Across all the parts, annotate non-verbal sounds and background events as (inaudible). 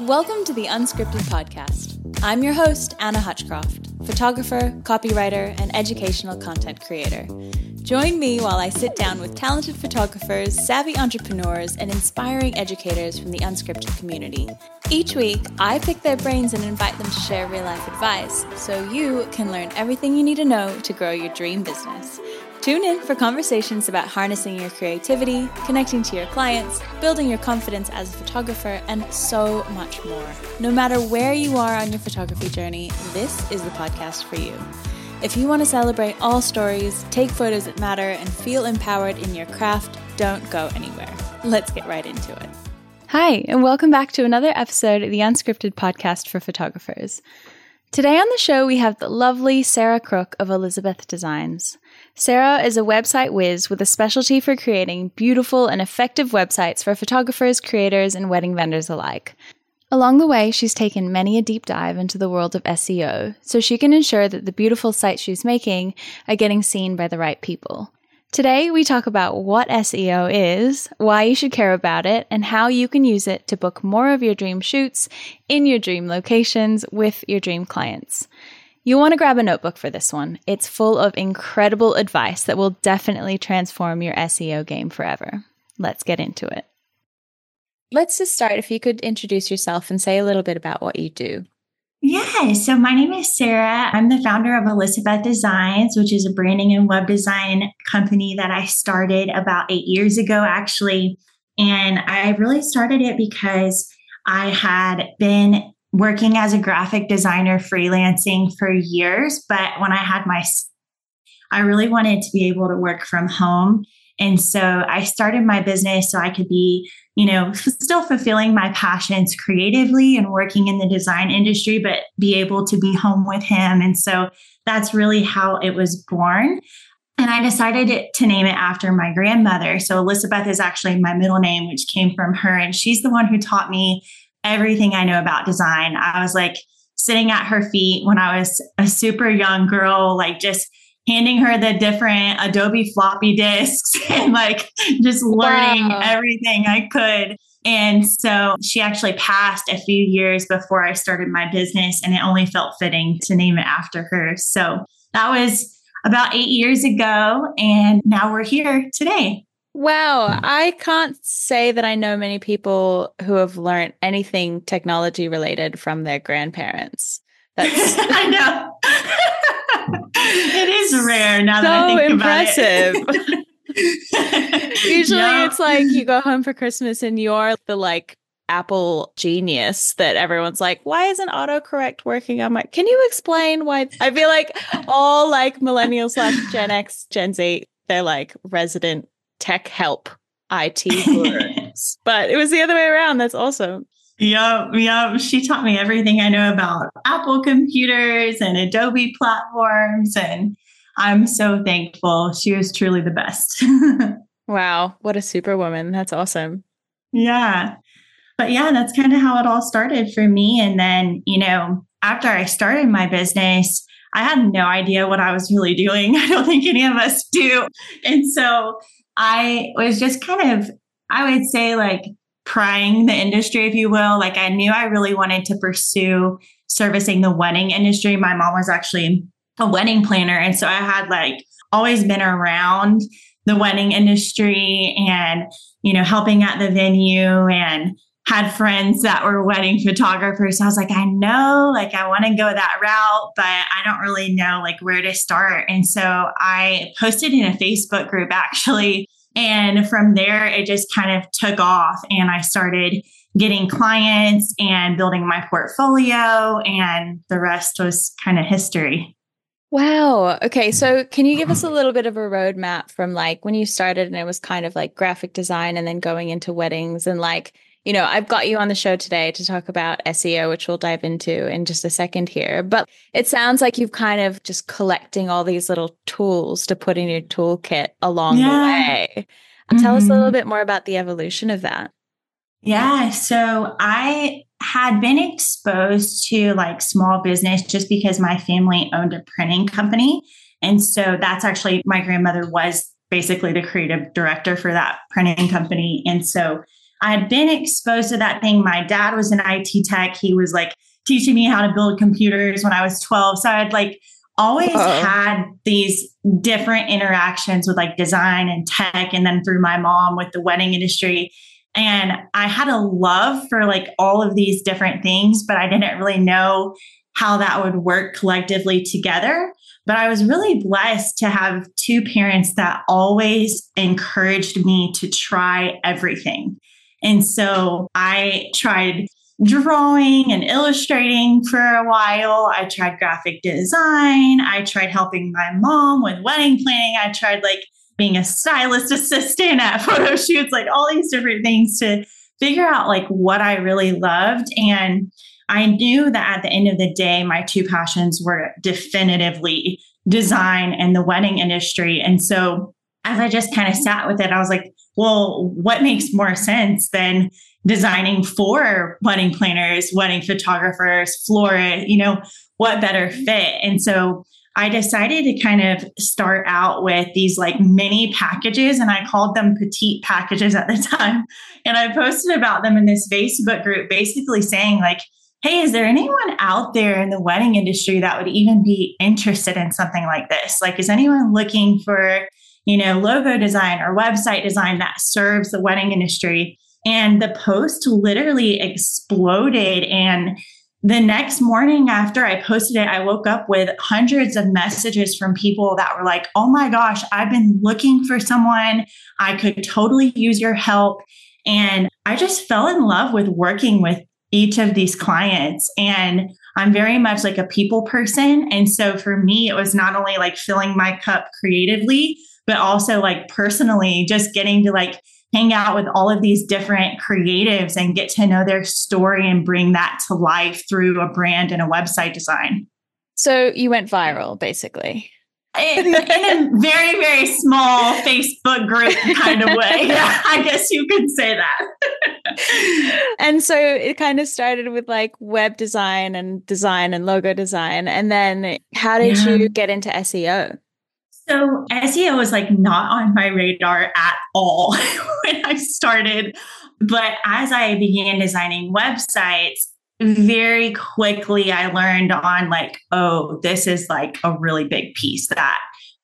Welcome to the Unscripted Podcast. I'm your host, Anna Hutchcroft, photographer, copywriter, and educational content creator. Join me while I sit down with talented photographers, savvy entrepreneurs, and inspiring educators from the unscripted community. Each week, I pick their brains and invite them to share real life advice so you can learn everything you need to know to grow your dream business. Tune in for conversations about harnessing your creativity, connecting to your clients, building your confidence as a photographer, and so much more. No matter where you are on your photography journey, this is the podcast for you. If you want to celebrate all stories, take photos that matter, and feel empowered in your craft, don't go anywhere. Let's get right into it. Hi, and welcome back to another episode of the Unscripted Podcast for Photographers. Today on the show, we have the lovely Sarah Crook of Alisabeth Designs. Sarah is a website whiz with a specialty for creating beautiful and effective websites for photographers, creators, and wedding vendors alike. Along the way, she's taken many a deep dive into the world of SEO so she can ensure that the beautiful sites she's making are getting seen by the right people. Today, we talk about what SEO is, why you should care about it, and how you can use it to book more of your dream shoots in your dream locations with your dream clients. You'll want to grab a notebook for this one. It's full of incredible advice that will definitely transform your SEO game forever. Let's get into it. Let's just start. If you could introduce yourself and say a little bit about what you do. Yeah, so my name is Sarah. I'm the founder of Alisabeth Designs, which is a branding and web design company that I started about eight years ago, actually. And I really started it because I had been working as a graphic designer, freelancing for years. But when I had my, I really wanted to be able to work from home. And so I started my business so I could be you know, still fulfilling my passions creatively and working in the design industry, but be able to be home with him. And so that's really how it was born. And I decided to name it after my grandmother. So Elizabeth is actually my middle name, which came from her. And she's the one who taught me everything I know about design. I was like sitting at her feet when I was a super young girl, like just handing her the different Adobe floppy disks (laughs) and like just learning wow. everything I could. And so she actually passed a few years before I started my business, and it only felt fitting to name it after her. So that was about eight years ago, and now we're here today. Wow, I can't say that I know many people who have learned anything technology related from their grandparents. That's (laughs) I know. it is rare now so that I think impressive. about it. (laughs) Usually it's like you go home for Christmas and you're the like Apple genius that everyone's like, why isn't autocorrect working on my can you explain why I feel like all like millennials slash Gen X, Gen Z, they're like resident tech help IT gurus. (laughs) but it was the other way around. That's awesome. Yep, yep. She taught me everything I know about Apple computers and Adobe platforms. And I'm so thankful. She was truly the best. (laughs) wow. What a superwoman. That's awesome. Yeah. But yeah, that's kind of how it all started for me. And then, you know, after I started my business, I had no idea what I was really doing. (laughs) I don't think any of us do. And so I was just kind of, I would say, like prying the industry, if you will. Like I knew I really wanted to pursue servicing the wedding industry. My mom was actually a wedding planner. And so I had like always been around the wedding industry and, you know, helping at the venue and had friends that were wedding photographers. So I was like, I know, like, I want to go that route, but I don't really know, like, where to start. And so I posted in a Facebook group actually and from there, it just kind of took off. And I started getting clients and building my portfolio. And the rest was kind of history. Wow. Okay. So, can you give us a little bit of a roadmap from like when you started and it was kind of like graphic design and then going into weddings and like you know, I've got you on the show today to talk about SEO, which we'll dive into in just a second here. But it sounds like you've kind of just collecting all these little tools to put in your toolkit along yeah. the way. Mm-hmm. Tell us a little mm-hmm. bit more about the evolution of that. Yeah. So I had been exposed to like small business just because my family owned a printing company. And so that's actually my grandmother was basically the creative director for that printing company. And so I had been exposed to that thing. My dad was an IT tech. He was like teaching me how to build computers when I was 12. So I had like always Uh-oh. had these different interactions with like design and tech and then through my mom with the wedding industry and i had a love for like all of these different things but i didn't really know how that would work collectively together but i was really blessed to have two parents that always encouraged me to try everything and so i tried drawing and illustrating for a while. I tried graphic design. I tried helping my mom with wedding planning. I tried like being a stylist (laughs) assistant at photo shoots, like all these different things to figure out like what I really loved. And I knew that at the end of the day, my two passions were definitively design and the wedding industry. And so as I just kind of sat with it, I was like, well, what makes more sense than designing for wedding planners, wedding photographers, florists, you know, what better mm-hmm. fit? And so I decided to kind of start out with these like mini packages, and I called them petite packages at the (laughs) time. And I posted about them in this Facebook group, basically saying, like, hey, is there anyone out there in the wedding industry that would even be interested in something like this? Like, is anyone looking for, you know, logo design or website design that serves the wedding industry? And the post literally exploded. And the next morning after I posted it, I woke up with hundreds of messages from people that were like, oh my gosh, I've been looking for someone. I could totally use your help. And I just fell in love with working with each of these clients. And I'm very much like a people person. And so for me, it was not only like filling my cup creatively, but also like personally, just getting to like hang out with all of these different creatives and get to know their story and bring that to life through a brand and a website design. So you went viral basically. In, in a very, very small Facebook group kind of way. (laughs) Yeah, I guess you could say that. and so it kind of started with like web design and design and logo design. And then how did yeah. you get into SEO? So SEO was like not on my radar at all (laughs) when I started. But as I began designing websites, very quickly I learned on like, oh, this is like a really big piece that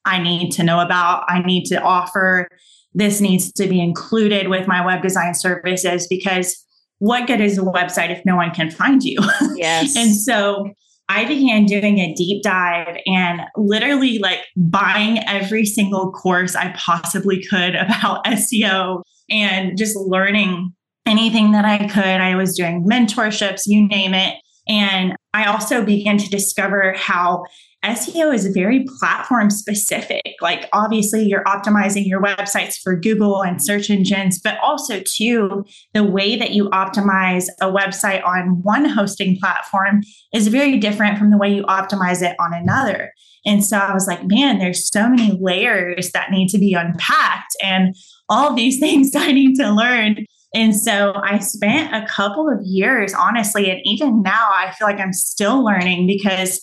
I need to know about. I need to offer. This needs to be included with my web design services because what good is a website if no one can find you? (laughs) Yes. and so I began doing a deep dive and literally like buying every single course I possibly could about (laughs) SEO and just learning anything that I could. I was doing mentorships, you name it. And I also began to discover how SEO is very platform specific. Like, obviously, you're optimizing your websites for Google and search engines, but also, too, the way that you optimize a website on one hosting platform is very different from the way you optimize it on another. And so I was like, man, there's so many layers that need to be unpacked, and all these (laughs) things I need to learn. And so I spent a couple of years, honestly, and even now I feel like I'm still learning because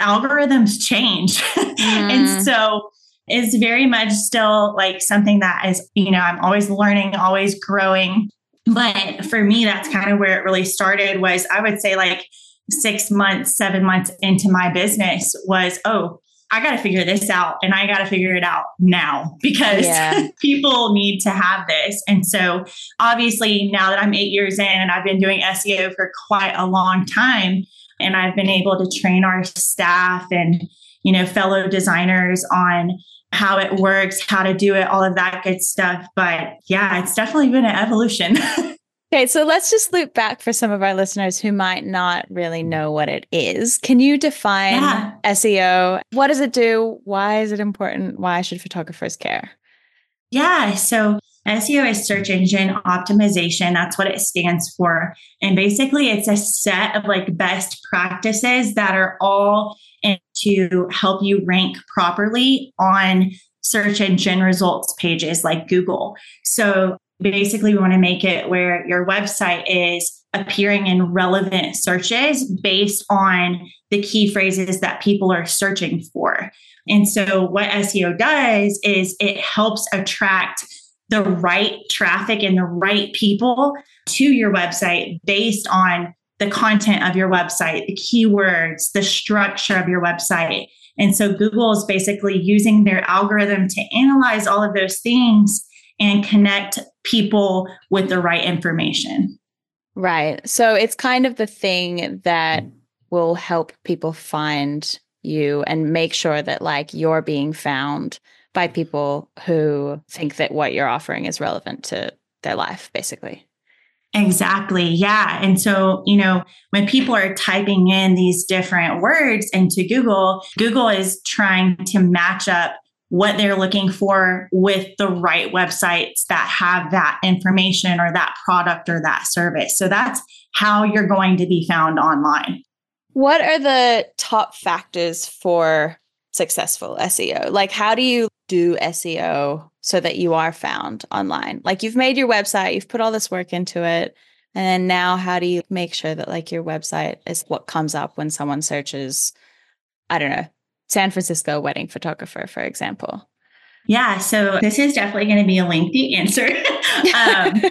algorithms change. (laughs) Mm. and so it's very much still like something that is, you know, I'm always learning, always growing. But for me, that's kind of where it really started was I would say like six months, seven months into my business was, oh, I got to figure this out and I got to figure it out now (laughs) because yeah. (laughs) people need to have this. And so, obviously, now that I'm eight years in and I've been doing SEO for quite a long time, and I've been able to train our staff and, you know, fellow designers on how it works, how to do it, all of that good stuff. But yeah, it's definitely been an evolution. (laughs) Okay, so let's just loop back for some of our listeners who might not really know what it is. Can you define yeah. SEO? What does it do? Why is it important? Why should photographers care? Yeah, so SEO is search engine optimization. That's what it stands for. And basically, it's a set of like best practices that are all to help you rank properly on search engine results pages like Google. So basically, we want to make it where your website is appearing in relevant searches based on the key phrases that people are searching for. And so, what SEO does is it helps attract the right traffic and the right people to your website based on the content of your website, the keywords, the structure of your website. And so Google is basically using their algorithm to analyze all of those things and connect people with the right information. Right. So it's kind of the thing that will help people find you and make sure that like you're being found by people who think that what you're offering is relevant to their life basically. Exactly. Yeah. And so, you know, when people are typing in these different words into Google, Google is trying to match up what they're looking for with the right websites that have that information or that product or that service. So that's how you're going to be found online. What are the top factors for successful SEO? Like, how do you do SEO so that you are found online? Like, you've made your website, you've put all this work into it. And then now, how do you make sure that like your website is what comes up when someone searches, I don't know, San Francisco wedding photographer, for example? Yeah, so this is definitely going to be a lengthy answer. (laughs) um,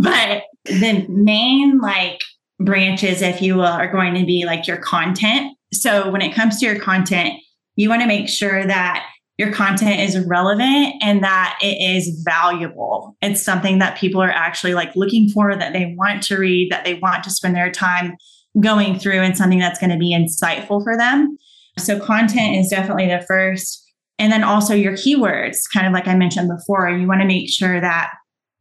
(laughs) but the main like branches, if you will, are going to be like your content. So when it comes to your content, you want to make sure that your content is relevant and that it is valuable. It's something that people are actually like looking for, that they want to read, that they want to spend their time going through, and something that's going to be insightful for them. So, content is definitely the first. And then also your keywords, kind of like I mentioned before, you want to make sure that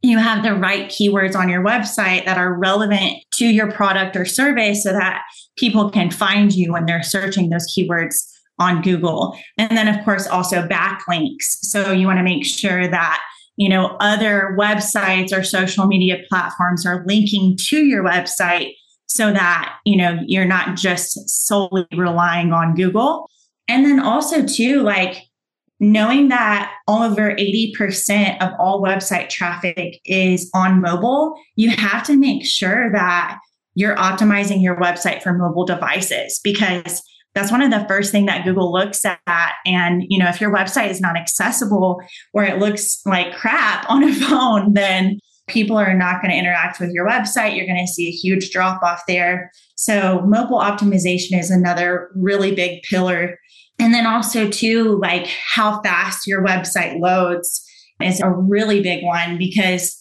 you have the right keywords on your website that are relevant to your product or service so that people can find you when they're searching those keywords on Google. And then, of course, also backlinks. So, you want to make sure that you know other websites or social media platforms are linking to your website so that you know you're not just solely relying on google and then also too like knowing that over 80% of all website traffic is on mobile you have to make sure that you're optimizing your website for mobile devices because that's one of the first thing that google looks at and you know if your website is not accessible or it looks like crap on a (laughs) phone then people are not going to interact with your website. You're going to see a huge drop off there. So, mobile optimization is another really big pillar. And then also, too, like how fast your website loads is a really big one because,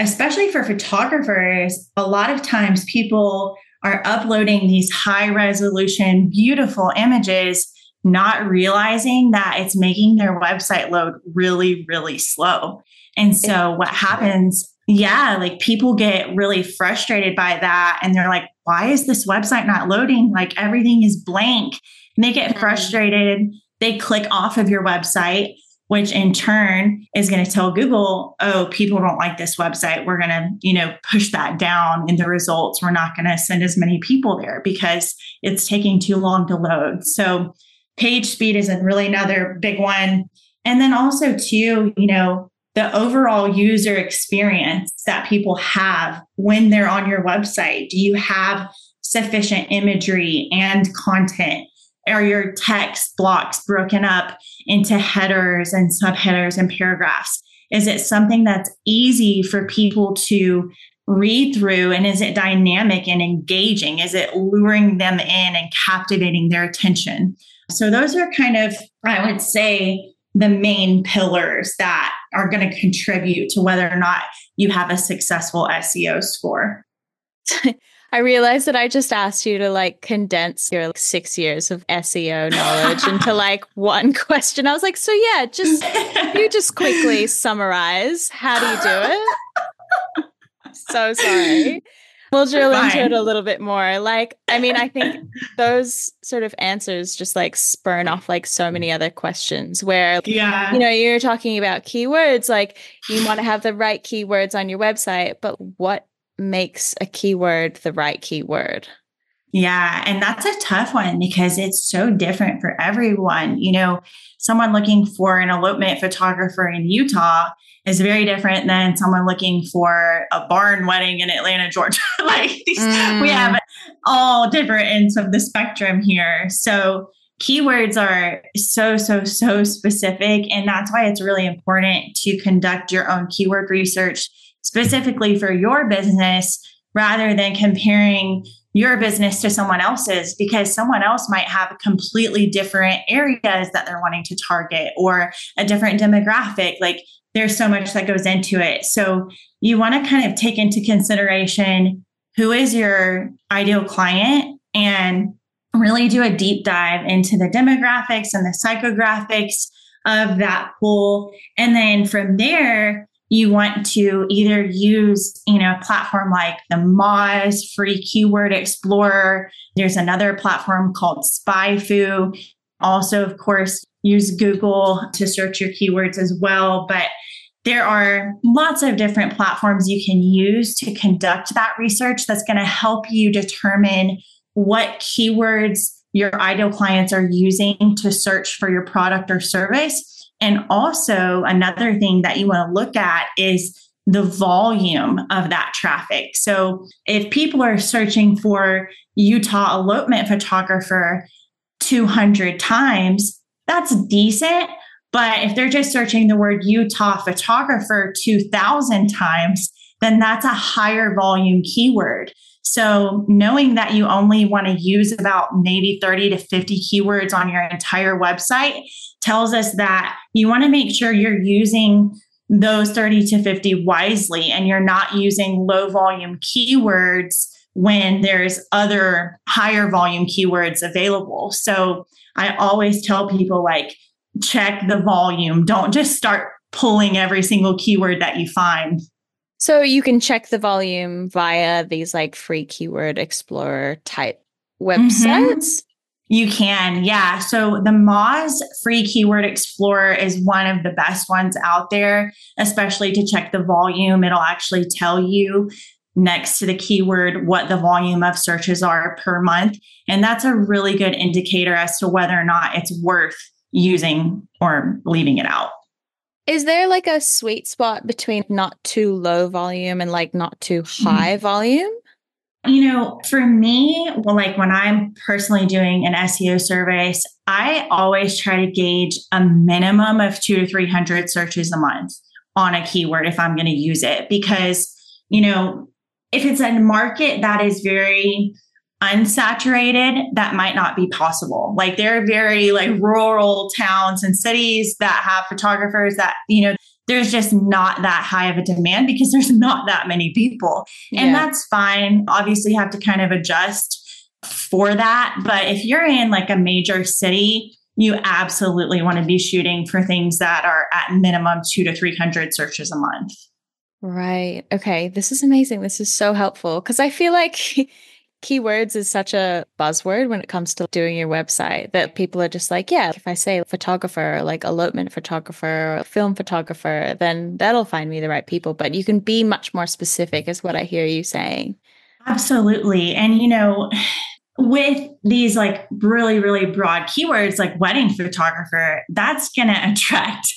especially for photographers, a lot of times people are uploading these high resolution, beautiful images, not realizing that it's making their website load really, really slow. And so, what happens yeah, like people get really frustrated by that. And they're like, why is this website not loading? Like everything is blank. And they get mm-hmm. frustrated. They click off of your website, which in turn is going to tell Google, oh, people don't like this website. We're going to, you know, push that down in the results. We're not going to send as many people there because it's taking too long to load. So page speed is a really another big one. And then also, too, you know, the overall user experience that people have when they're on your website. Do you have sufficient imagery and content? Are your text blocks broken up into headers and subheaders and paragraphs? Is it something that's easy for people to read through? And is it dynamic and engaging? Is it luring them in and captivating their attention? So, those are kind of, I would say, the main pillars that are going to contribute to whether or not you have a successful SEO score. (laughs) I realized that I just asked you to like condense your like, six years of SEO knowledge (laughs) into like one question. I was like, so yeah, just you just quickly summarize. How do you do it? so sorry. We'll drill Fine. into it a little bit more. Like, I mean, I think those sort of answers just like spurn off like so many other questions where, yeah. you know, you're talking about keywords, like you want to have the right keywords on your website, but what makes a keyword the right keyword? Yeah, and that's a tough one because it's so different for everyone. You know, someone looking for an elopement photographer in Utah is very different than someone looking for a barn wedding in Atlanta, (laughs) Georgia. like these, mm. we have all different ends of the spectrum here. So keywords are so, so, so specific. And that's why it's really important to conduct your own keyword research specifically for your business rather than comparing your business to someone else's because someone else might have completely different areas that they're wanting to target or a different demographic. Like there's so much that goes into it. So you want to kind of take into consideration who is your ideal client and really do a deep dive into the demographics and the psychographics of that pool. And then from there, you want to either use, you know, a platform like the Moz Free Keyword Explorer. There's another platform called SpyFu. Also, of course, use Google to search your keywords as well. But there are lots of different platforms you can use to conduct that research that's going to help you determine what keywords your ideal clients are using to search for your product or service and also, another thing that you want to look at is the volume of that traffic. So, if people are searching for Utah elopement photographer 200 times, that's decent. But if they're just searching the word Utah photographer 2000 times, then that's a higher volume keyword. So, knowing that you only want to use about maybe 30 to 50 keywords on your entire website tells us that you want to make sure you're using those 30 to 50 wisely and you're not using low volume keywords when there's other higher volume keywords available. So I always tell people like check the volume. Don't just start pulling every single keyword that you find. So you can check the volume via these like free keyword explorer type mm-hmm. websites. Mm-hmm. You can, yeah. So the Moz Free Keyword Explorer is one of the best ones out there, especially to check the volume. It'll actually tell you next to the keyword what the volume of searches are per month. And that's a really good indicator as to whether or not it's worth using or leaving it out. Is there like a sweet spot between not too low volume and like not too high mm. volume? You know, for me, well, like when I'm personally doing an SEO service, I always try to gauge a minimum of two to 300 searches a month on a keyword if I'm going to use it. Because, you know, if it's a market that is very unsaturated, that might not be possible. Like there are very like rural towns and cities that have photographers that, you know, there's just not that high of a demand because (laughs) there's not that many people. And yeah. that's fine. Obviously, you have to kind of adjust for that. But if you're in like a major city, you absolutely want to be shooting for things that are at minimum two to 300 searches a month. Right. Okay. This is amazing. This is so helpful because I feel like (laughs) keywords is such a buzzword when it comes to doing your website that people are just like, yeah, if I say photographer, like elopement photographer, film photographer, then that'll find me the right people. But you can be much more specific, is what I hear you saying. Absolutely. And, you know, (sighs) with these like really, really broad keywords like wedding photographer, that's going (laughs) to attract,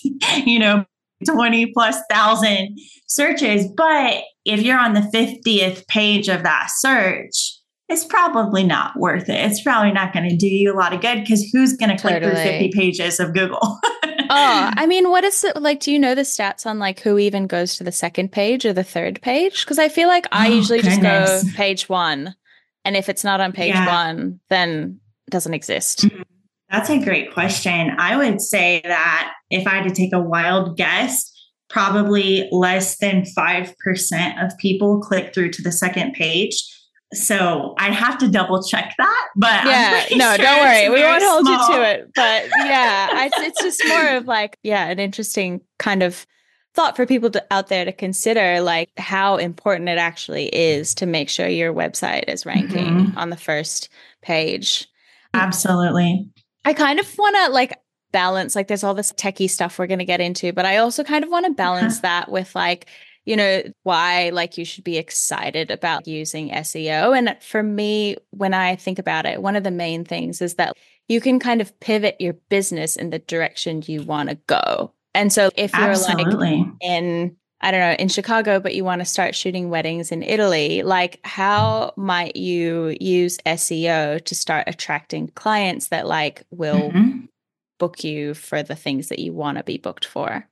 you know, 20 plus thousand searches. But if you're on the 50th page of that search, it's probably not worth it. It's probably not going to do you a lot of good because who's going to click totally. through 50 pages of Google? (laughs) oh, I mean, what is it like? Do you know the stats on like who even goes to the second page or the third page? Because I feel like I oh, usually goodness. just go page one. And if it's not on page yeah. one, then it doesn't exist. Mm-hmm. That's a great question. I would say that if I had to take a wild guess, probably less than 5% of people click through to the second page so I'd have to double check that. But yeah, no, sure don't worry. We won't hold small. you to it. But yeah, it's, it's just more of like, yeah, an interesting kind of thought for people to, out there to consider like how important it actually is to make sure your website is ranking mm-hmm. on the first page. Absolutely. I kind of want to like balance like there's all this techie stuff we're going to get into, but I also kind of want to balance that with like you know, why like you should be excited about using SEO. And for me, when I think about it, one of the main things is that you can kind of pivot your business in the direction you want to go. And so if you're Absolutely. like in I don't know, in Chicago, but you want to start shooting weddings in Italy, like how might you use SEO to start attracting clients that like will mm-hmm. book you for the things that you want to be booked for?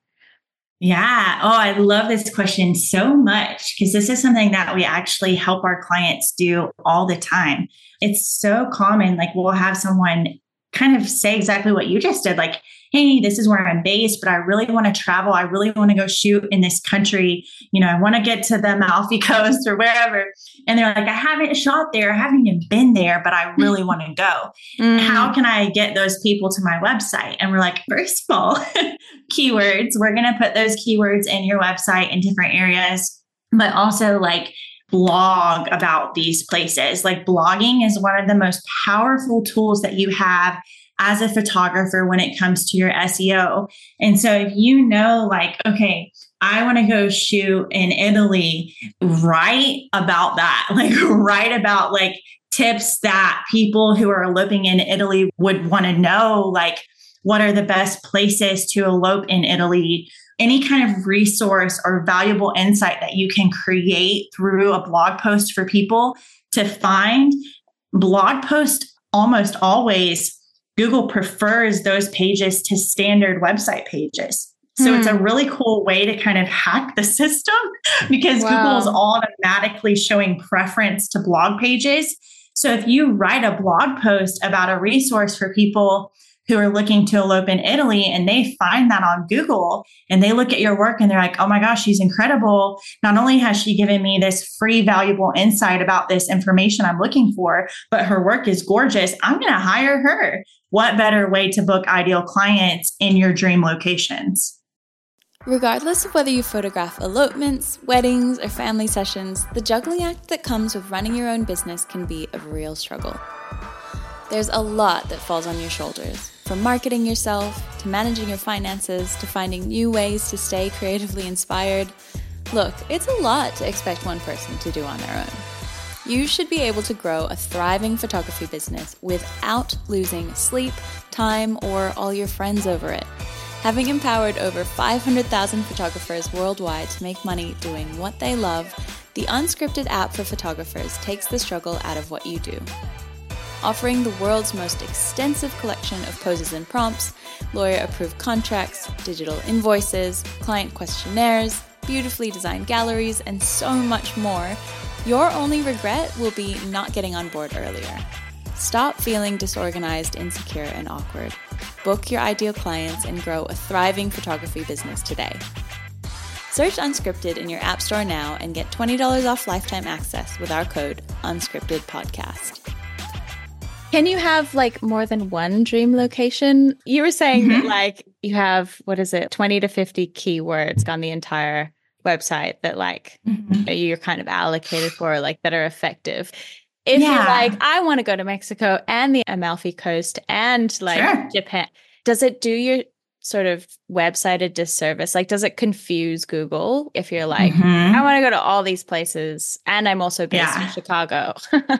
Yeah. Oh, I love this question so much because this is something that we actually help our clients do all the time. It's so common. Like we'll have someone kind of say exactly what you just did. Like, hey, this is where I'm based, but I really want to travel. I really want to go shoot in this country. You know, I want to get to the (laughs) Amalfi Coast or wherever. And they're like, I haven't shot there. I haven't even been there, but I really want to go. Mm. How can I get those people to my website? And we're like, first of all, (laughs) keywords. We're going to put those keywords in your website in different areas, but also like blog about these places. Like blogging is one of the most powerful tools that you have as a photographer when it comes to your SEO. And so if you know, like, okay, I want to go shoot in Italy, write about that, (laughs) like, write about like tips that people who are eloping in Italy would want to know, like, what are the best places to elope in Italy? Any kind of resource or valuable insight that you can create through a blog post for people to find. Blog post almost always Google prefers those pages to standard website pages. So hmm. it's a hmm. really cool way to kind of hack the system (laughs) because wow. Google is automatically showing preference to blog pages. So if you write a blog post about a resource for people who are looking to elope in Italy and they find that on Google and they look at your work and they're like, oh my gosh, she's incredible. Not only has she given me this free, valuable insight about this information I'm looking for, but her work is gorgeous. I'm going to hire her. What better way to book ideal clients in your dream locations? Regardless of whether you photograph elopements, weddings, or family sessions, the juggling act that comes with running your own business can be a real struggle. There's a lot that falls on your shoulders from marketing yourself, to managing your finances, to finding new ways to stay creatively inspired. Look, it's a lot to expect one person to do on their own. You should be able to grow a thriving photography business without losing sleep, time, or all your friends over it. Having empowered over 500,000 photographers worldwide to make money doing what they love, the Unscripted app for photographers takes the struggle out of what you do offering the world's most extensive collection of poses and prompts, lawyer approved contracts, digital invoices, client questionnaires, beautifully designed galleries, and so much more, your only regret will be not getting on board earlier. Stop feeling disorganized, insecure, and awkward. Book your ideal clients and grow a thriving photography business today. Search Unscripted in your App Store now and get $20 off lifetime access with our code UnscriptedPodcast. Can you have like more than one dream location? You were saying mm-hmm. that like you have what is it, 20 to 50 keywords on the entire website that like mm-hmm. you're kind of allocated for like that are effective. If yeah. you're like, I want to go to Mexico and the Amalfi Coast and like sure. Japan, does it do your sort of website a disservice? Like, does it confuse Google if you're like, mm-hmm. I want to go to all these places and I'm also based yeah. in Chicago? (laughs)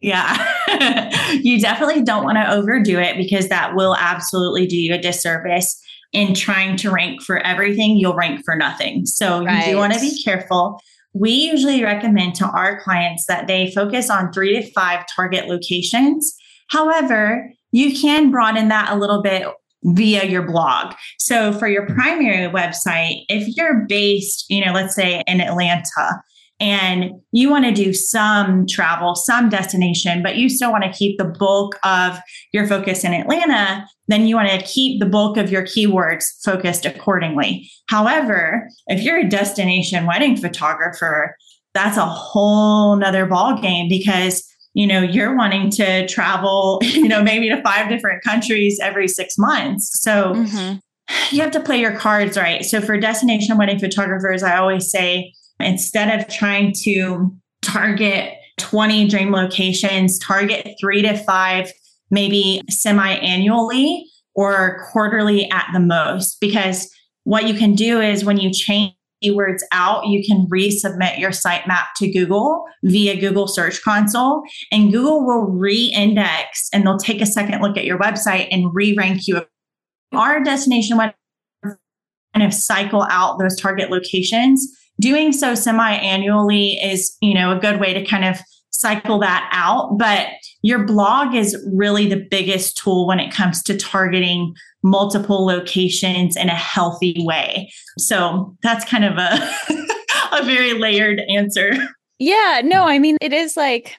Yeah. (laughs) you definitely don't want to overdo it because that will absolutely do you a disservice. In trying to rank for everything, you'll rank for nothing. So right. you do want to be careful. We usually recommend to our clients that they focus on three to five target locations. However, you can broaden that a little bit via your blog. So for your primary website, if you're based, you know, let's say in Atlanta, and you want to do some travel, some destination, but you still want to keep the bulk of your focus in Atlanta, then you want to keep the bulk of your keywords focused accordingly. However, if you're a destination wedding photographer, that's a whole nother ball game because you know you're wanting to travel (laughs) you know maybe to five different countries every six months so mm-hmm. you have to play your cards right so for destination wedding photographers i always say Instead of trying to target 20 dream locations, target three to five, maybe semi annually or quarterly at the most. Because what you can do is when you change keywords out, you can resubmit your sitemap to Google via Google Search Console, and Google will re index and they'll take a second look at your website and re rank you. Our destination web kind of cycle out those target locations. Doing so semi annually is, you know, a good way to kind of cycle that out. But your blog is really the biggest tool when it comes to targeting multiple locations in a healthy way. So that's kind of a, (laughs) a very layered answer. Yeah, no, I mean, it is like,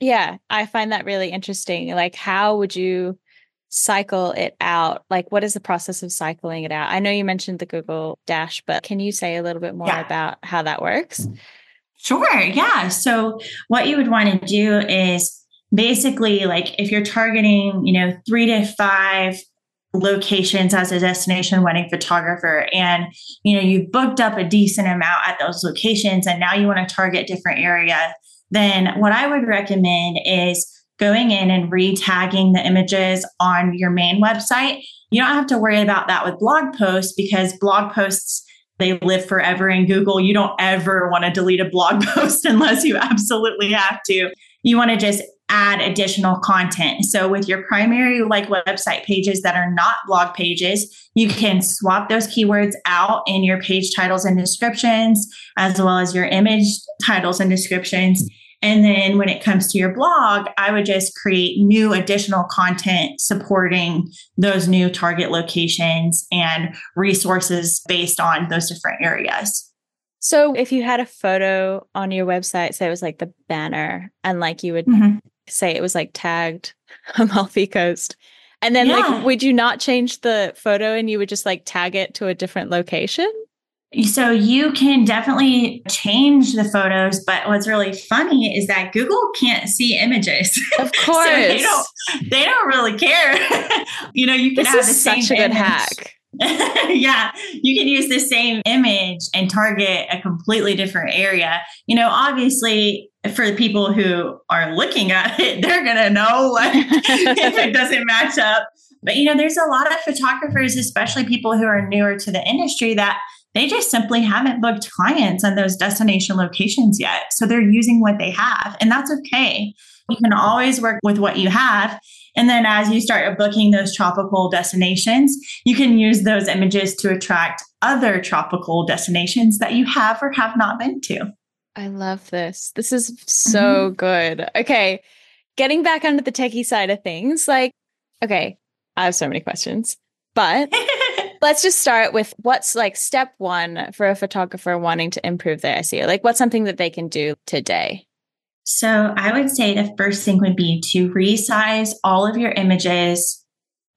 yeah, I find that really interesting. Like, how would you cycle it out? Like, what is the process of cycling it out? I know you mentioned the Google Dash, but can you say a little bit more yeah. about how that works? Sure. Yeah. So, what you would want to do is basically like if you're targeting, you know, three to five locations as a destination wedding photographer and you know you've booked up a decent amount at those locations and now you want to target different area then what i would recommend is going in and re-tagging the images on your main website you don't have to worry about that with blog posts because blog posts they live forever in google you don't ever want to delete a blog (laughs) post unless you absolutely have to you want to just add additional content. So with your primary like website pages that are not blog pages, you can swap those keywords out in your page titles and descriptions as well as your image titles and descriptions. And then when it comes to your blog, I would just create new additional content supporting those new target locations and resources based on those different areas. So if you had a photo on your website, say it was like the banner, and like you would mm-hmm say it was like tagged (laughs) Amalfi Coast. And then yeah. like would you not change the photo and you would just like tag it to a different location? So you can definitely change the photos, but what's really funny is that Google can't see images. (laughs) Of course, so they don't. They don't really care. (laughs) you know, you can this have the same such a good hack. (laughs) yeah, you can use the same image and target a completely different area. You know, obviously, for the people who are looking at it, they're going to know like if it doesn't match up. But, you know, there's a lot of photographers, especially people who are newer to the industry, that they just simply haven't booked clients on those destination locations yet. So they're using what they have, and that's okay. You can always work with what you have. And then as you start booking those tropical destinations, you can use those images to attract other tropical destinations that you have or have not been to. I love this. This is so mm-hmm. good. Okay. Getting back onto the techie side of things, like, okay, I have so many questions, but (laughs) let's just start with what's like step one for a photographer wanting to improve their SEO? Like, what's something that they can do today? So I would say the first thing would be to resize all of your images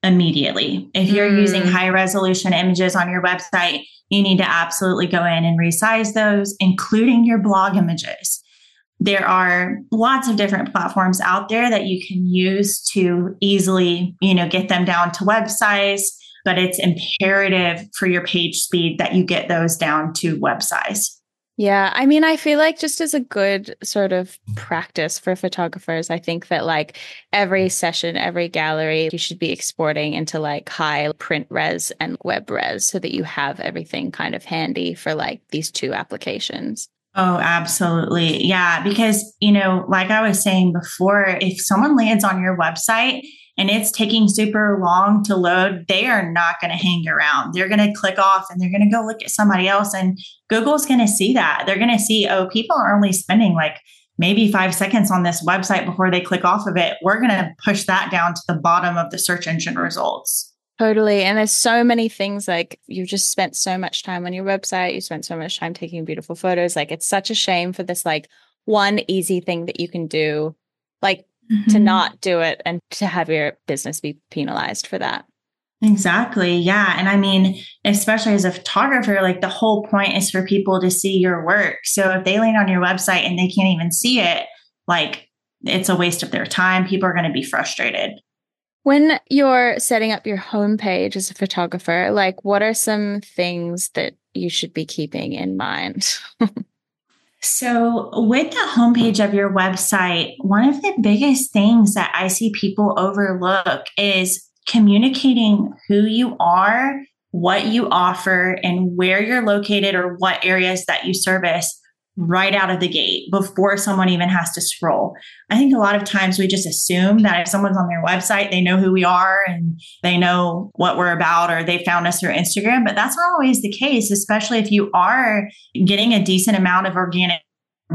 immediately. If you're mm. using high resolution images on your website, you need to absolutely go in and resize those, including your blog images. There are lots of different platforms out there that you can use to easily, you know, get them down to web size, but it's imperative for your page speed that you get those down to web size. Yeah, I mean, I feel like just as a good sort of practice for photographers, I think that like every session, every gallery, you should be exporting into like high print res and web res so that you have everything kind of handy for like these two applications. Oh, absolutely. Yeah. Because, you know, like I was saying before, if someone lands on your website and it's taking super long to load, they are not going to hang around. They're going to click off and they're going to go look at somebody else. And Google's going to see that. They're going to see, oh, people are only spending like maybe five seconds on this website before they click off of it. We're going to push that down to the bottom of the search engine results. Totally. And there's so many things like you've just spent so much time on your website, you spent so much time taking beautiful photos. Like it's such a shame for this like one easy thing that you can do. Like mm-hmm. to not do it and to have your business be penalized for that. Exactly. Yeah. And I mean, especially as a photographer, like the whole point is for people to see your work. So if they land on your website and they can't even see it, like it's a waste of their time. People are going to be frustrated. When you're setting up your homepage as a photographer, like what are some things that you should be keeping in mind? (laughs) So, with the homepage of your website, one of the biggest things that I see people overlook is communicating who you are, what you offer, and where you're located or what areas that you service right out of the gate before someone even has to scroll. I think a lot of times we just assume that if someone's on their website, they know who we are and they know what we're about or they found us through Instagram, but that's not always the case, especially if you are getting a decent amount of organic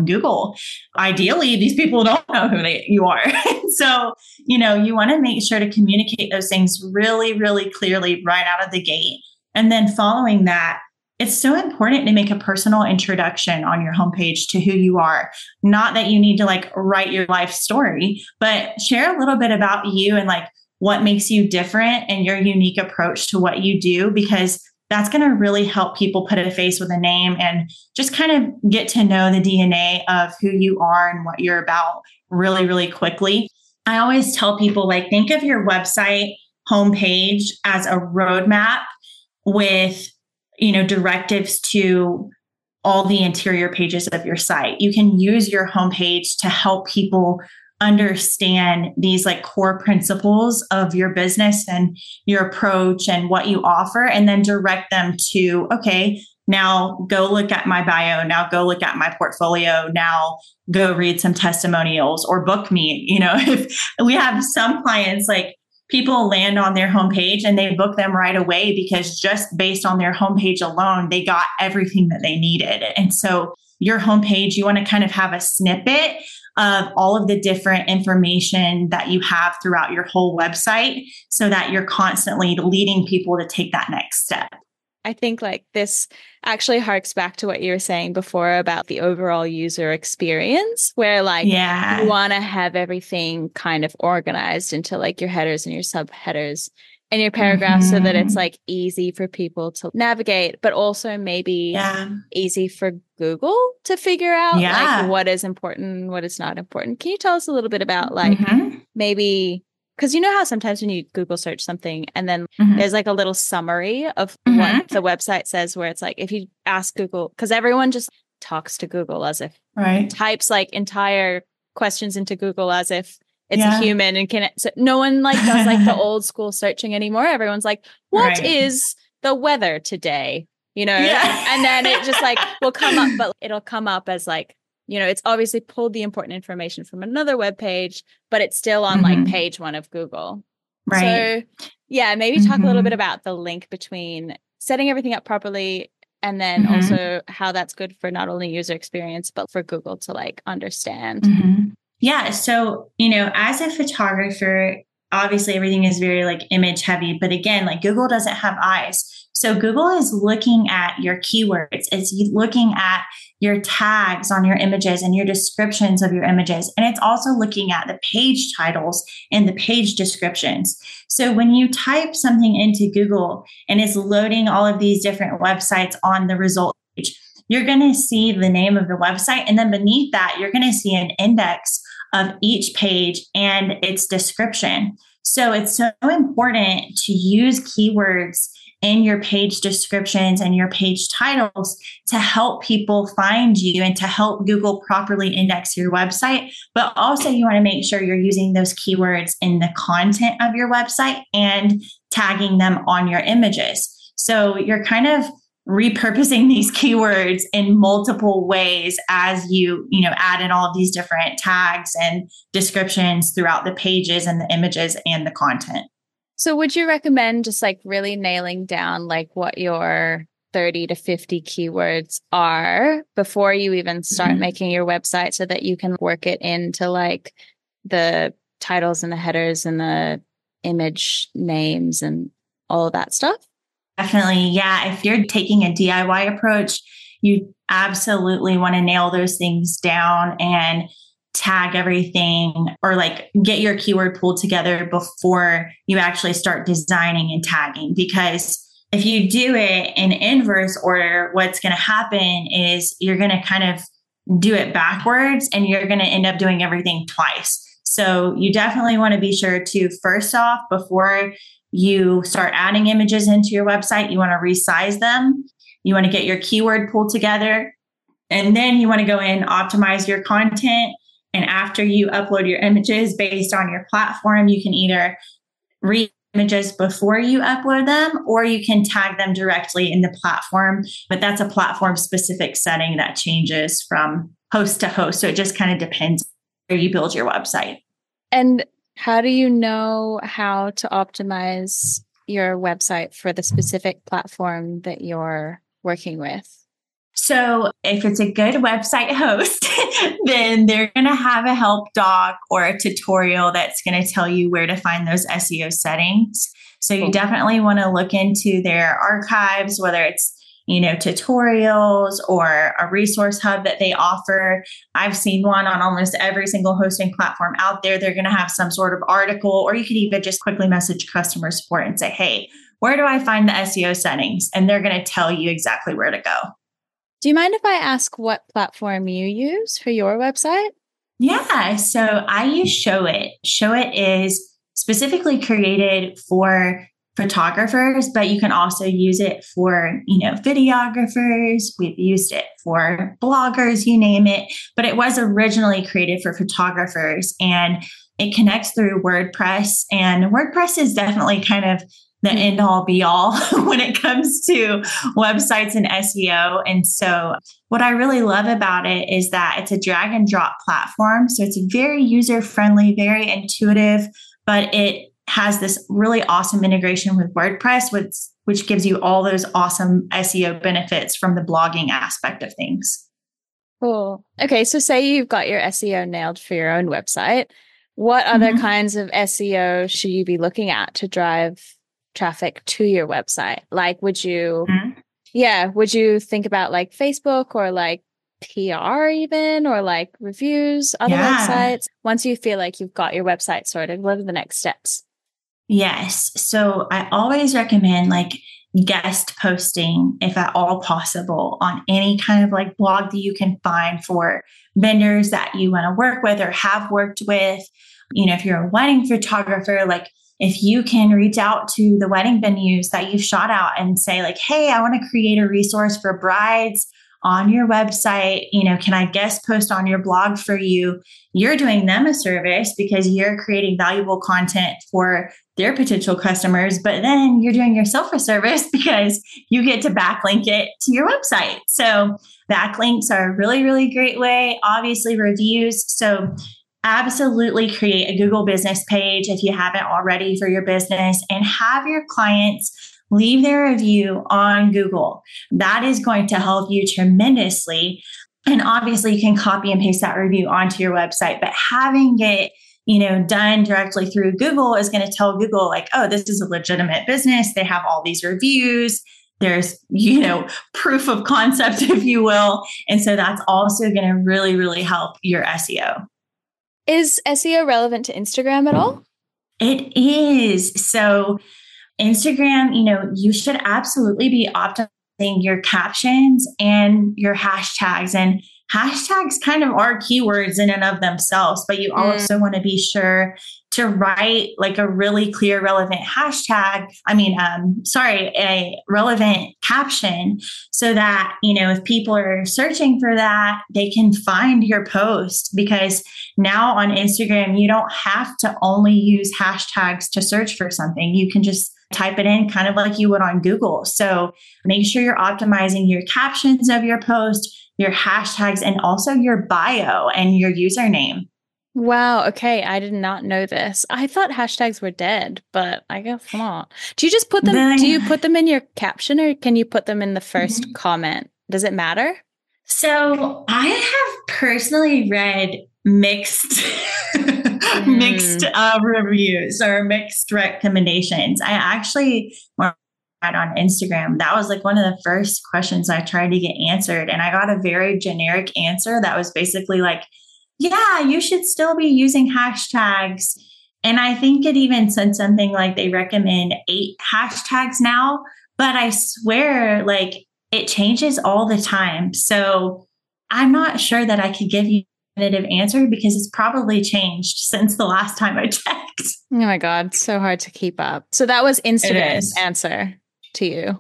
Google. Ideally, these people don't know who they, you are. (laughs) so, you know, you want to make sure to communicate those things really, really clearly right out of the gate. And then following that, it's so important to make a personal introduction on your homepage to who you are. Not that you need to like write your life story, but share a little bit about you and like what makes you different and your unique approach to what you do because that's going to really help people put a face with a name and just kind of get to know the DNA of who you are and what you're about really, really quickly. I always tell people like, think of your website homepage as a roadmap with, you know, directives to all the interior pages of your site. You can use your homepage to help people understand these like core principles of your business and your approach and what you offer and then direct them to okay now go look at my bio. Now go look at my portfolio. Now go read some testimonials or book me. You know (laughs) if we have some clients like people land on their homepage and they book them right away because just based on their homepage alone they got everything that they needed and so your homepage you want to kind of have a snippet of all of the different information that you have throughout your whole website so that you're constantly leading people to take that next step. I think like this actually harks back to what you were saying before about the overall user experience, where like yeah. you want to have everything kind of organized into like your headers and your subheaders and your paragraphs mm-hmm. so that it's mm-hmm. like easy for people to navigate, but also maybe yeah. easy for Google to figure out yeah. like what is important, what is not important. Can you tell us a little bit about like mm-hmm. maybe because you know how sometimes when you Google search something and then mm-hmm. there's like a little summary of what mm-hmm. the website says, where it's like if you ask Google, because everyone just talks to Google as if right types like entire questions into Google as if it's yeah. a human and can so no one like does like the (laughs) old school searching anymore everyone's like "What right. is the weather today you know yeah. and then it just like will come up (laughs) but it'll come up as like you know it's obviously pulled the important information from another web page but it's still on mm-hmm. like page one of google right so yeah maybe talk mm-hmm. a little bit mm-hmm. about the link between setting everything up properly and then mm-hmm. also how that's good for not only user experience but for google to like understand mm-hmm. Yeah. So, you know, as a photographer, obviously everything is very like image heavy, but again, like Google doesn't have eyes. So Google is looking at your keywords, it's looking at your tags on your images and your descriptions of your images. And it's also looking at the page titles and the page descriptions. So when you type something into Google and it's loading all of these different websites on the result page, you're going to see the name of the website. And then beneath that, you're going to see an index of each page and its description. So it's so important to use keywords in your page descriptions and your page titles to help people find you and to help Google properly index your website. But also, you want to make sure you're using those keywords in the content of your website and tagging them on your images. So you're kind of repurposing (laughs) these keywords in multiple ways as you you know add in all of these different tags and descriptions throughout the pages and the images and the content so would you recommend just like really nailing down like what your 30 to 50 keywords are before you even start mm-hmm. making your website so that you can work it into like the titles and the headers and the image names and all of that stuff Definitely. Yeah. If you're taking a DIY approach, you absolutely want to nail those things down and tag everything or like get your keyword pool together before you actually start designing and tagging. Because if you do it in inverse order, what's going to happen is you're going to kind of do it backwards and you're going to end up doing everything twice. So you definitely want to be sure to first off, before you start adding images into your website, you want to resize them, you want to get your keyword pool together, and then you want to go in, optimize your content. And after you upload your images based on your platform, you can either re images before you upload them, or you can tag them directly in the platform. But that's a platform specific setting that changes from host to host. So it just kind of depends where you build your website. And how do you know how to optimize your website for the specific platform that you're working with? So, if it's a good website host, (laughs) then they're going to have a help doc or a tutorial that's going to tell you where to find those SEO settings. So, you definitely want to look into their archives, whether it's you know, tutorials or a resource hub that they offer. I've seen one on almost every single hosting platform out there. They're going to have some sort of article, or you could even just quickly message customer support and say, hey, where do I find the SEO settings? And they're going to tell you exactly where to go. Do you mind if I ask what platform you use for your website? Yeah, so I use Showit. Showit is specifically created for photographers, but you can also use it for, you know, videographers. We've used it for bloggers, you name it. But it was originally created for photographers and it connects through WordPress. And WordPress is definitely kind of the mm-hmm. end all be all (laughs) when it comes to websites and SEO. And so, what I really love about it is that it's a drag and drop platform. So, it's very user friendly, very intuitive, but it has this really awesome integration with WordPress, which, which gives you all those awesome SEO benefits from the blogging aspect of things. Cool. Okay. So, say you've got your SEO nailed for your own website. What other mm-hmm. kinds of SEO should you be looking at to drive traffic to your website? Like, would you, mm-hmm. yeah, would you think about like Facebook or like PR even or like reviews, other yeah. websites? Once you feel like you've got your website sorted, what are the next steps? Yes. So I always recommend like guest posting, if at all possible, on any kind of like blog that you can find for vendors that you want to work with or have worked with. You know, if you're a wedding photographer, like if you can reach out to the wedding venues that you've shot out and say, like, hey, I want to create a resource for brides on your website, you know, can I guest post on your blog for you? You're doing them a service because you're creating valuable content for their potential customers, but then you're doing yourself a service (laughs) because you get to backlink it to your website. So, backlinks are a really, really great way. Obviously, reviews. So, absolutely create a Google business page if you haven't already for your business and have your clients leave their review on Google. That is going to help you tremendously. And obviously, you can copy and paste that review onto your website, but having it you know done directly through google is going to tell google like oh this is a legitimate business they have all these reviews there's you know proof of concept (laughs) if you will and so that's also going to really really help your seo is SEO relevant to Instagram at all? It is. So, Instagram, you know, you should absolutely be optimizing your captions and your hashtags. And hashtags kind of are keywords in and of themselves, but you mm. also want to be sure to write like a really clear, relevant hashtag. I mean, um, sorry, a relevant caption so that, you know, if people are searching for that, they can find your post because now on Instagram, you don't have to only use hashtags to search for something. You can just type it in kind of like you would on Google. So make sure you're optimizing your captions of your post, your hashtags, and also your bio and your username. Wow. Okay. I did not know this. I thought hashtags were dead, but I guess not. Do you just put them? do you put them in your caption, or can you put them in the 1st mm-hmm. comment? Does it matter? So I have personally read mixed mm. (laughs) mixed uh, reviews or mixed recommendations. I actually on Instagram. That was like one of the first questions I tried to get answered, and I got a very generic answer that was basically like yeah, you should still be using hashtags. And I think it even said something like they recommend eight hashtags now, but I swear, like it changes all the time. So I'm not sure that I could give you a definitive answer because it's probably changed since the last time I (laughs) checked. Oh my God, so hard to keep up. So that was Instagram's answer to you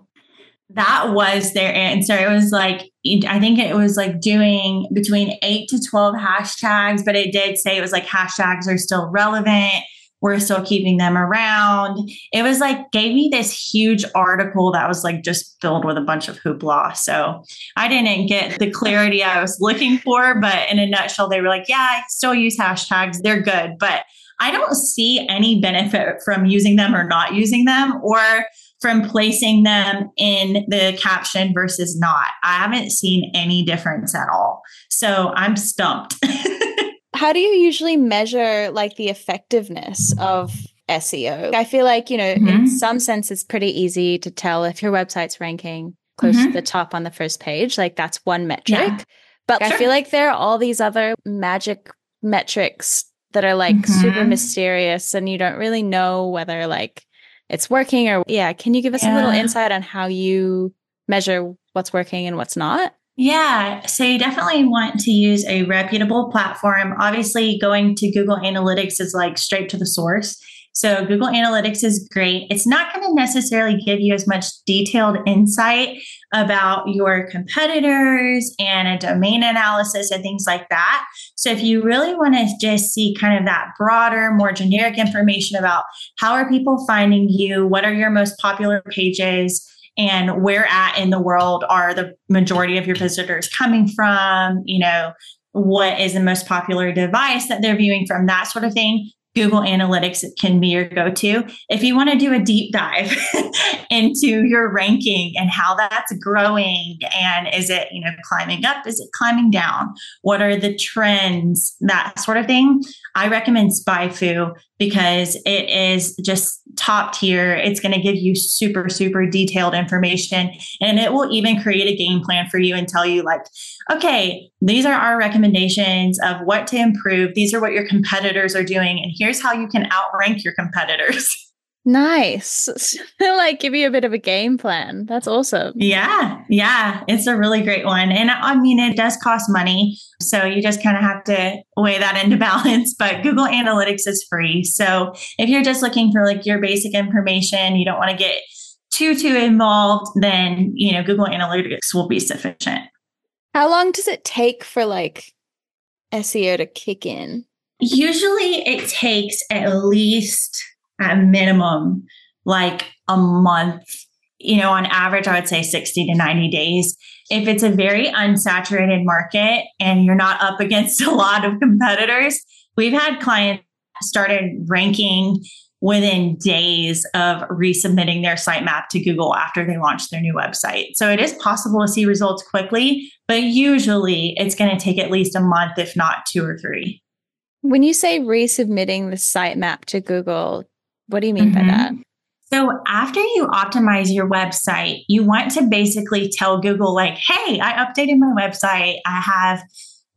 that was their answer. It was like, I think it was like doing between eight to 12 hashtags, but it did say it was like hashtags are still relevant. we're still keeping them around. It was like gave me this huge article that was like just filled with a bunch of hoopla. So I didn't get the clarity I was looking for, but in a nutshell, they were like, yeah, I still use hashtags. They're good, but I don't see any benefit from using them or not using them or from placing them in the caption versus not. I haven't seen any difference at all. So I'm stumped. (laughs) How do you usually measure like the effectiveness of SEO? I feel like, you know, mm-hmm. in some sense, it's pretty easy to tell if your website's ranking close mm-hmm. to the top on the first page. Like that's one metric. Yeah. But sure. I feel like there are all these other magic metrics that are like mm-hmm. super mysterious and you don't really know whether like it's working or yeah can you give us yeah. a little insight on how you measure what's working and what's not yeah, so you definitely want to use a reputable platform. Obviously, going to Google Analytics is like straight to the source. So, Google Analytics is great. It's not going to necessarily give you as much detailed insight about your competitors and a domain analysis and things like that. So, if you really want to just see kind of that broader, more generic information about how are people finding you, what are your most popular pages, and where at in the world are the majority of your visitors coming from you know what is the most popular device that they're viewing from that sort of thing Google Analytics can be your go to. If you want to do a deep dive (laughs) into your ranking and how that's growing and is it, you know, climbing up? Is it climbing down? What are the trends? That sort of thing. I recommend SpyFu because it is just top tier. It's going to give you super, super detailed information and it will even create a game plan for you and tell you, like, okay, these are our recommendations of what to improve. These are what your competitors are doing. And here's how you can outrank your competitors. (laughs) Nice. (laughs) like give you a bit of a game plan. That's awesome. Yeah. Yeah. It's a really great one. And I mean, it does cost money. So you just kind of have to weigh that into (laughs) balance. But Google Analytics is free. So if you're just looking for like your basic information, you don't want to get too, too involved, then, you know, Google Analytics will be sufficient. How long does it take for like SEO to kick in? Usually it takes at least at minimum like a month. You know, on average, I would say 60 to 90 days. If it's a very unsaturated market and you're not up against (laughs) a lot of competitors, we've had clients started ranking within days of resubmitting their sitemap to Google after they launch their new website. So it is possible to see results quickly, but usually it's going to take at least a month, if not two or three. When you say resubmitting the sitemap to Google, what do you mean mm-hmm. by that? So after you optimize your website, you want to basically tell Google, like, hey, I updated my website. I have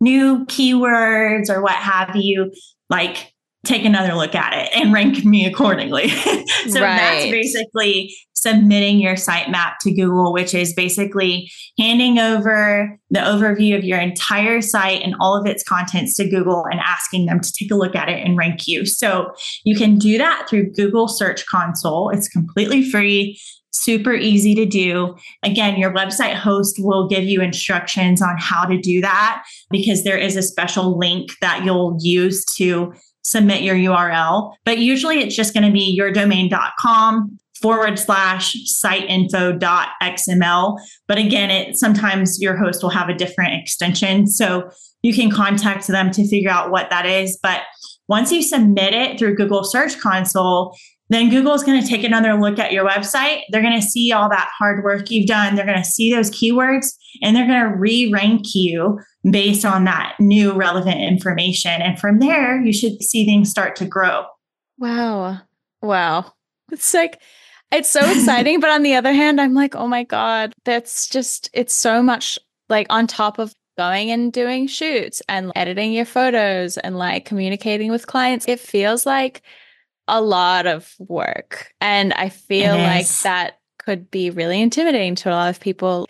new keywords or what have you. Like, take another look at it and rank me accordingly. (laughs) so right. that's basically submitting your sitemap to Google, which is basically handing over the overview of your entire site and all of its contents to Google and asking them to take a look at it and rank you. So you can do that through Google Search Console. It's completely free super easy to do. Again, your website host will give you instructions on how to do that because there is a special link that you'll use to submit your URL. But usually it's just going to be yourdomain.com forward slash site info dot xml. But again, it sometimes your host will have a different extension. So you can contact them to figure out what that is. But once you submit it through Google Search Console, then Google is going to take another look at your website. They're going to see all that hard work you've done. They're going to see those keywords and they're going to re rank you based on that new relevant information. And from there, you should see things start to grow. Wow. Wow. It's like, it's so exciting. but on the other hand, I'm like, oh my God, that's just, it's so much like on top of going and doing shoots and editing your photos and like communicating with clients. It feels like a lot of work. And I feel like that could be really intimidating to a lot of people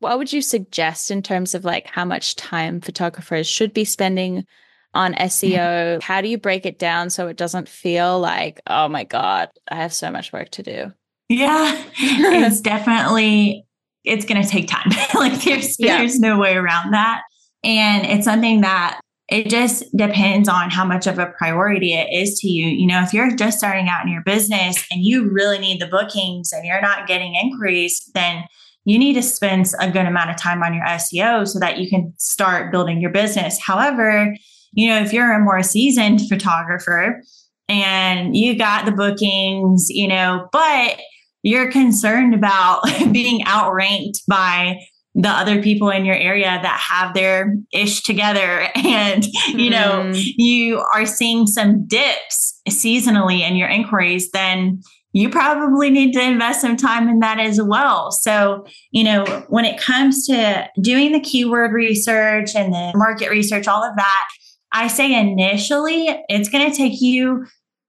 what would you suggest in terms of like how much time photographers should be spending on mm-hmm. SEO? How do you break it down so it doesn't feel like, oh my God, I have so much work to do? Yeah, (laughs) it's definitely it's going to take time. (laughs) like there's yeah. there's no way around that. And it's something that it just depends on how much of a priority it is to you. You know, if you're just starting out in your business and you really need the bookings and you're not getting inquiries, then you need to spend a good amount of time on your SEO so that you can start building your business. However, you know, if you're a more seasoned photographer and you got the bookings, you know, but you're concerned about (laughs) being outranked by the other people in your area that have their ish together (laughs) and you know mm. you are seeing some dips seasonally in your inquiries then you probably need to invest some time in that as well. So, you know, when it comes to doing the keyword research and the market research, all of that, I say initially it's going to take you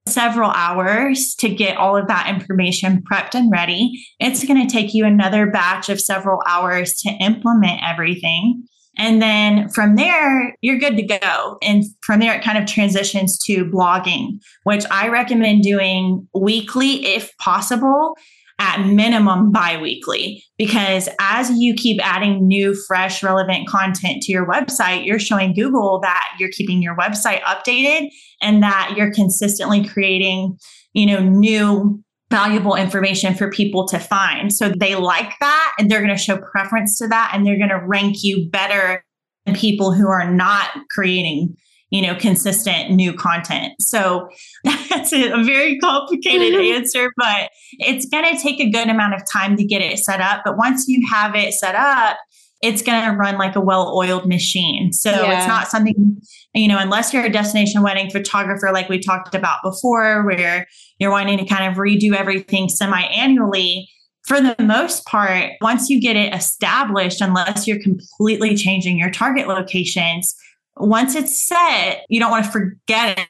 several hours to get all of that information prepped and ready. It's going to take you another batch of several hours to implement everything. And then from there, you're good to go. And from there, it kind of transitions to blogging, which I recommend doing weekly if possible, at minimum bi-weekly because as you keep adding new fresh relevant content to your website you're showing google that you're keeping your website updated and that you're consistently creating you know new valuable information for people to find. So they like that and they're going to show preference to that and they're going to rank you better than people who are not creating you know consistent new content so (laughs) that's a very complicated mm-hmm. answer but it's going to take a good amount of time to get it set up but once you have it set up it's going to run like a well-oiled machine. So yeah. it's not something, you know, unless you're a destination wedding photographer, like we talked about before, where you're wanting to kind of redo everything semi-annually. For the most part, once you get it established, unless you're completely changing your target locations, once it's set, you don't want to forget it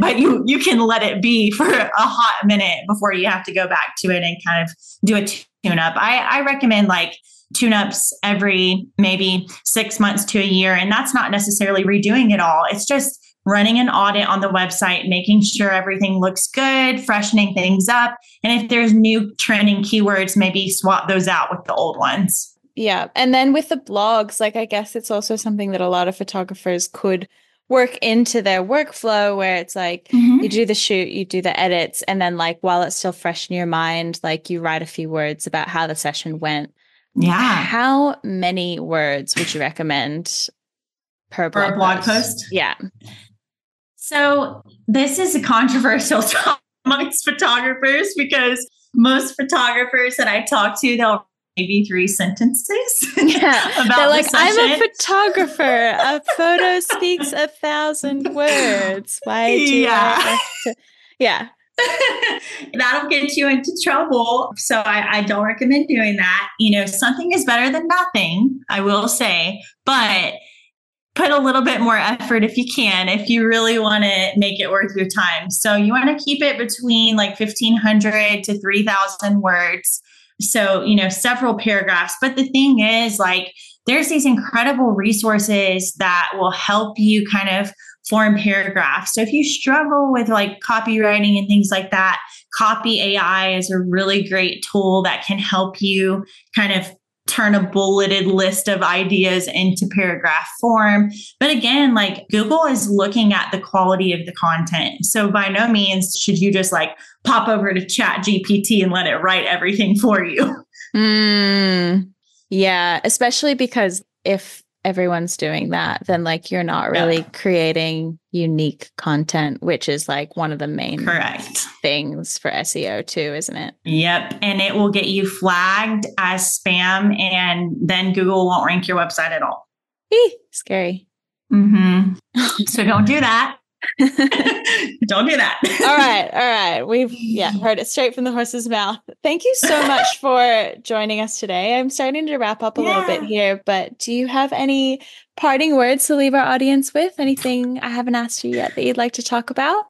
but you you can let it be for a hot minute before you have to go back to it and kind of do a tune up. I, I recommend like tune ups every maybe six months to a year. And that's not necessarily redoing it all. It's just running an audit on the website, making sure everything looks good, freshening things up. And if there's new trending keywords, maybe swap those out with the old ones. Yeah. And then with the blogs, like I guess it's also something that a lot of photographers could work into their workflow where it's like mm-hmm. you do the shoot, you do the edits, and then like while it's still fresh in your mind, like you write a few words about how the session went. Yeah. How many words would you recommend per blog, For blog post? post? Yeah. So this is a controversial topic (laughs) amongst photographers because most photographers that I talk to, they'll maybe three sentences. (laughs) Yeah. about They're like, I'm a photographer. a photo speaks a thousand (laughs) words. Why do yeah. To- (laughs) yeah. That'll get you into trouble. So I, I don't recommend doing that. You know, something is better than nothing, I will say, but put a little bit more effort if you can, if you really want to make it worth your time. So you want to keep it between like 1500 to 3000 words. So, you know, several paragraphs. But the thing is, like, there's these incredible resources that will help you kind of form paragraphs. So if you struggle with like copywriting and things like that, Copy AI is a really great tool that can help you kind of turn a bulleted list of ideas into paragraph form. But again, like Google is looking at the quality of the content. So by no means should you just like pop over to Chat GPT and let it write everything for you. Mm, yeah, especially because if everyone's doing that, then like you're not really yeah. creating unique content, which is like one of the main correct things for SEO too, isn't it? Yep. And it will get you flagged as spam and then Google won't rank your website at all. Eee, scary. Mm-hmm. (laughs) so don't do that. (laughs) Don't do that. (laughs) all right. All right. We've yeah, (laughs) heard it straight from the horse's mouth. Thank you so much for joining us today. I'm starting to wrap up a yeah. little bit here, but do you have any parting words to leave our audience with? Anything I haven't asked you yet that you'd like to talk about?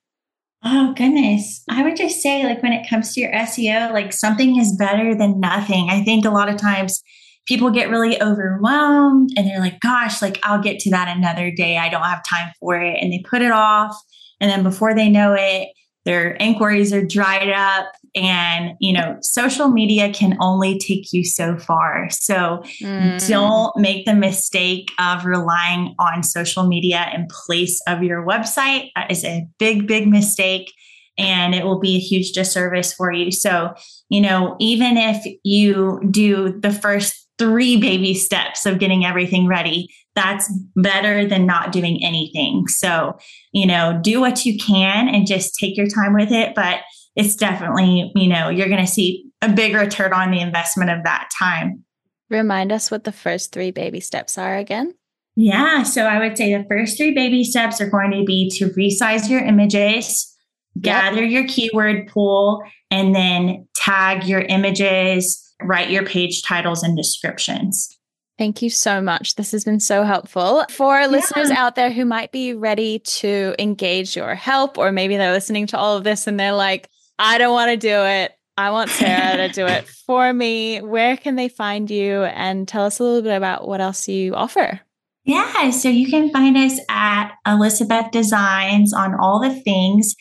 Oh goodness. I would just say like when it comes to your SEO, like something is better than nothing. I think a lot of times people get really overwhelmed and they're like, gosh, like I'll get to that another day. I don't have time for it. And they put it off. And then before they know it, their inquiries are dried up and you know social media can only take you so far so mm. don't make the mistake of relying on social media in place of your website that is a big big mistake and it will be a huge disservice for you so you know even if you do the first three baby steps of getting everything ready that's better than not doing anything so you know do what you can and just take your time with it but it's definitely, you know, you're going to see a big return on the investment of that time. Remind us what the first three baby steps are again. Yeah. So I would say the first three baby steps are going to be to resize your images, yep. gather your keyword pool, and then tag your images, write your page titles and descriptions. Thank you so much. This has been so helpful. For yeah. listeners out there who might be ready to engage your help, or maybe they're listening to all of this and they're like, I don't want to do it. I want Sarah to do it (laughs) for me. Where can they find you? And tell us a little bit about what else you offer. Yeah, so you can find us at Alisabeth Designs on all the things.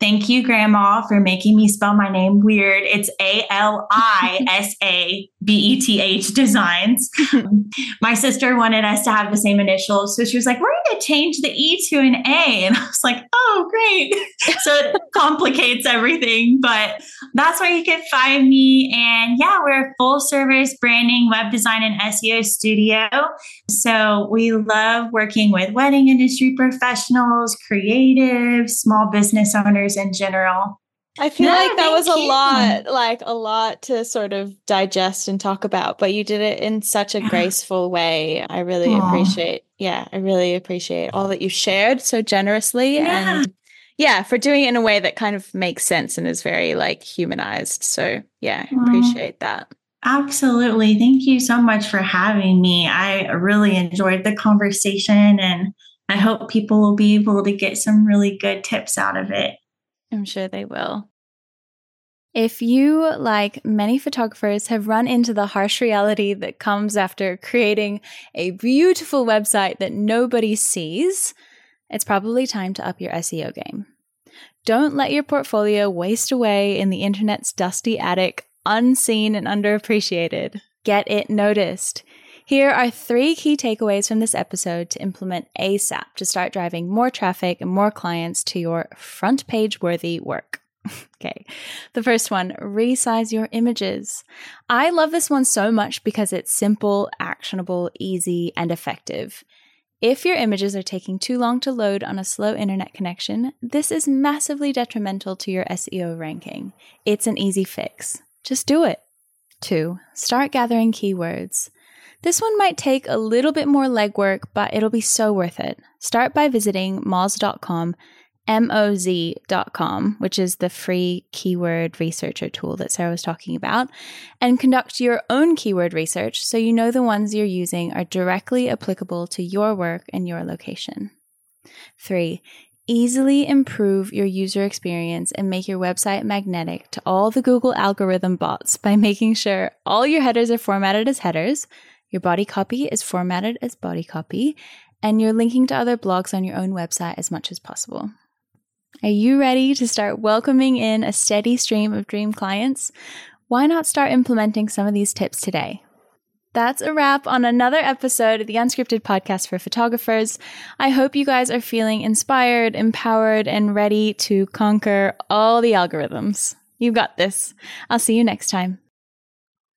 Thank you, Grandma, for making me spell my name weird. It's A L I S A B E T H Designs. (laughs) my sister wanted us to have the same initials. So she was like, We're going to change the E to an A. (laughs) And I was like, Oh, great. (laughs) so it complicates everything. But that's where you can find me. And yeah, we're a full service branding, web design, and SEO studio. So we love working with wedding industry professionals, creatives, small business owners in general. I feel no, like that was a you. lot, like a lot to sort of digest and talk about, but you did it in such a (sighs) graceful way. I really Aww. appreciate, yeah, I really appreciate all that you shared so generously yeah. and yeah, for doing it in a way that kind of makes sense and is very like humanized. So yeah, I appreciate that. Absolutely. Thank you so much for having me. I really enjoyed the conversation and I hope people will be able to get some really good tips out of it. I'm sure they will. If you, like many photographers, have run into the harsh reality that comes after creating a beautiful website that nobody sees, it's probably time to up your SEO game. Don't let your portfolio waste away in the internet's dusty attic, unseen and underappreciated. Get it noticed. Here are three key takeaways from this episode to implement ASAP to start driving more traffic and more clients to your front page worthy work. (laughs) okay. The first one, resize your images. I love this one so much because it's simple, actionable, easy, and effective. If your images are taking too long to load on a slow internet connection, this is massively detrimental to your SEO ranking. It's an easy fix. Just do it. Two, start gathering keywords. This one might take a little bit more legwork, but it'll be so worth it. Start by visiting moz.com, moz.com, which is the free keyword researcher tool that Sarah was talking about, and conduct your own keyword research so you know the ones you're using are directly applicable to your work and your location. Three, easily improve your user experience and make your website magnetic to all the Google algorithm bots by making sure all your headers are formatted as headers, your body copy is formatted as body copy, and you're linking to other blogs on your own website as much as possible. Are you ready to start welcoming in a steady stream of dream clients? Why not start implementing some of these tips today? That's a wrap on another episode of the Unscripted Podcast for Photographers. I hope you guys are feeling inspired, empowered, and ready to conquer all the algorithms. You've got this. I'll see you next time.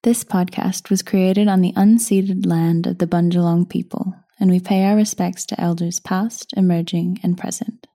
This podcast was created on the unceded land of the Bundjalung people, and we pay our respects to elders past, emerging, and present.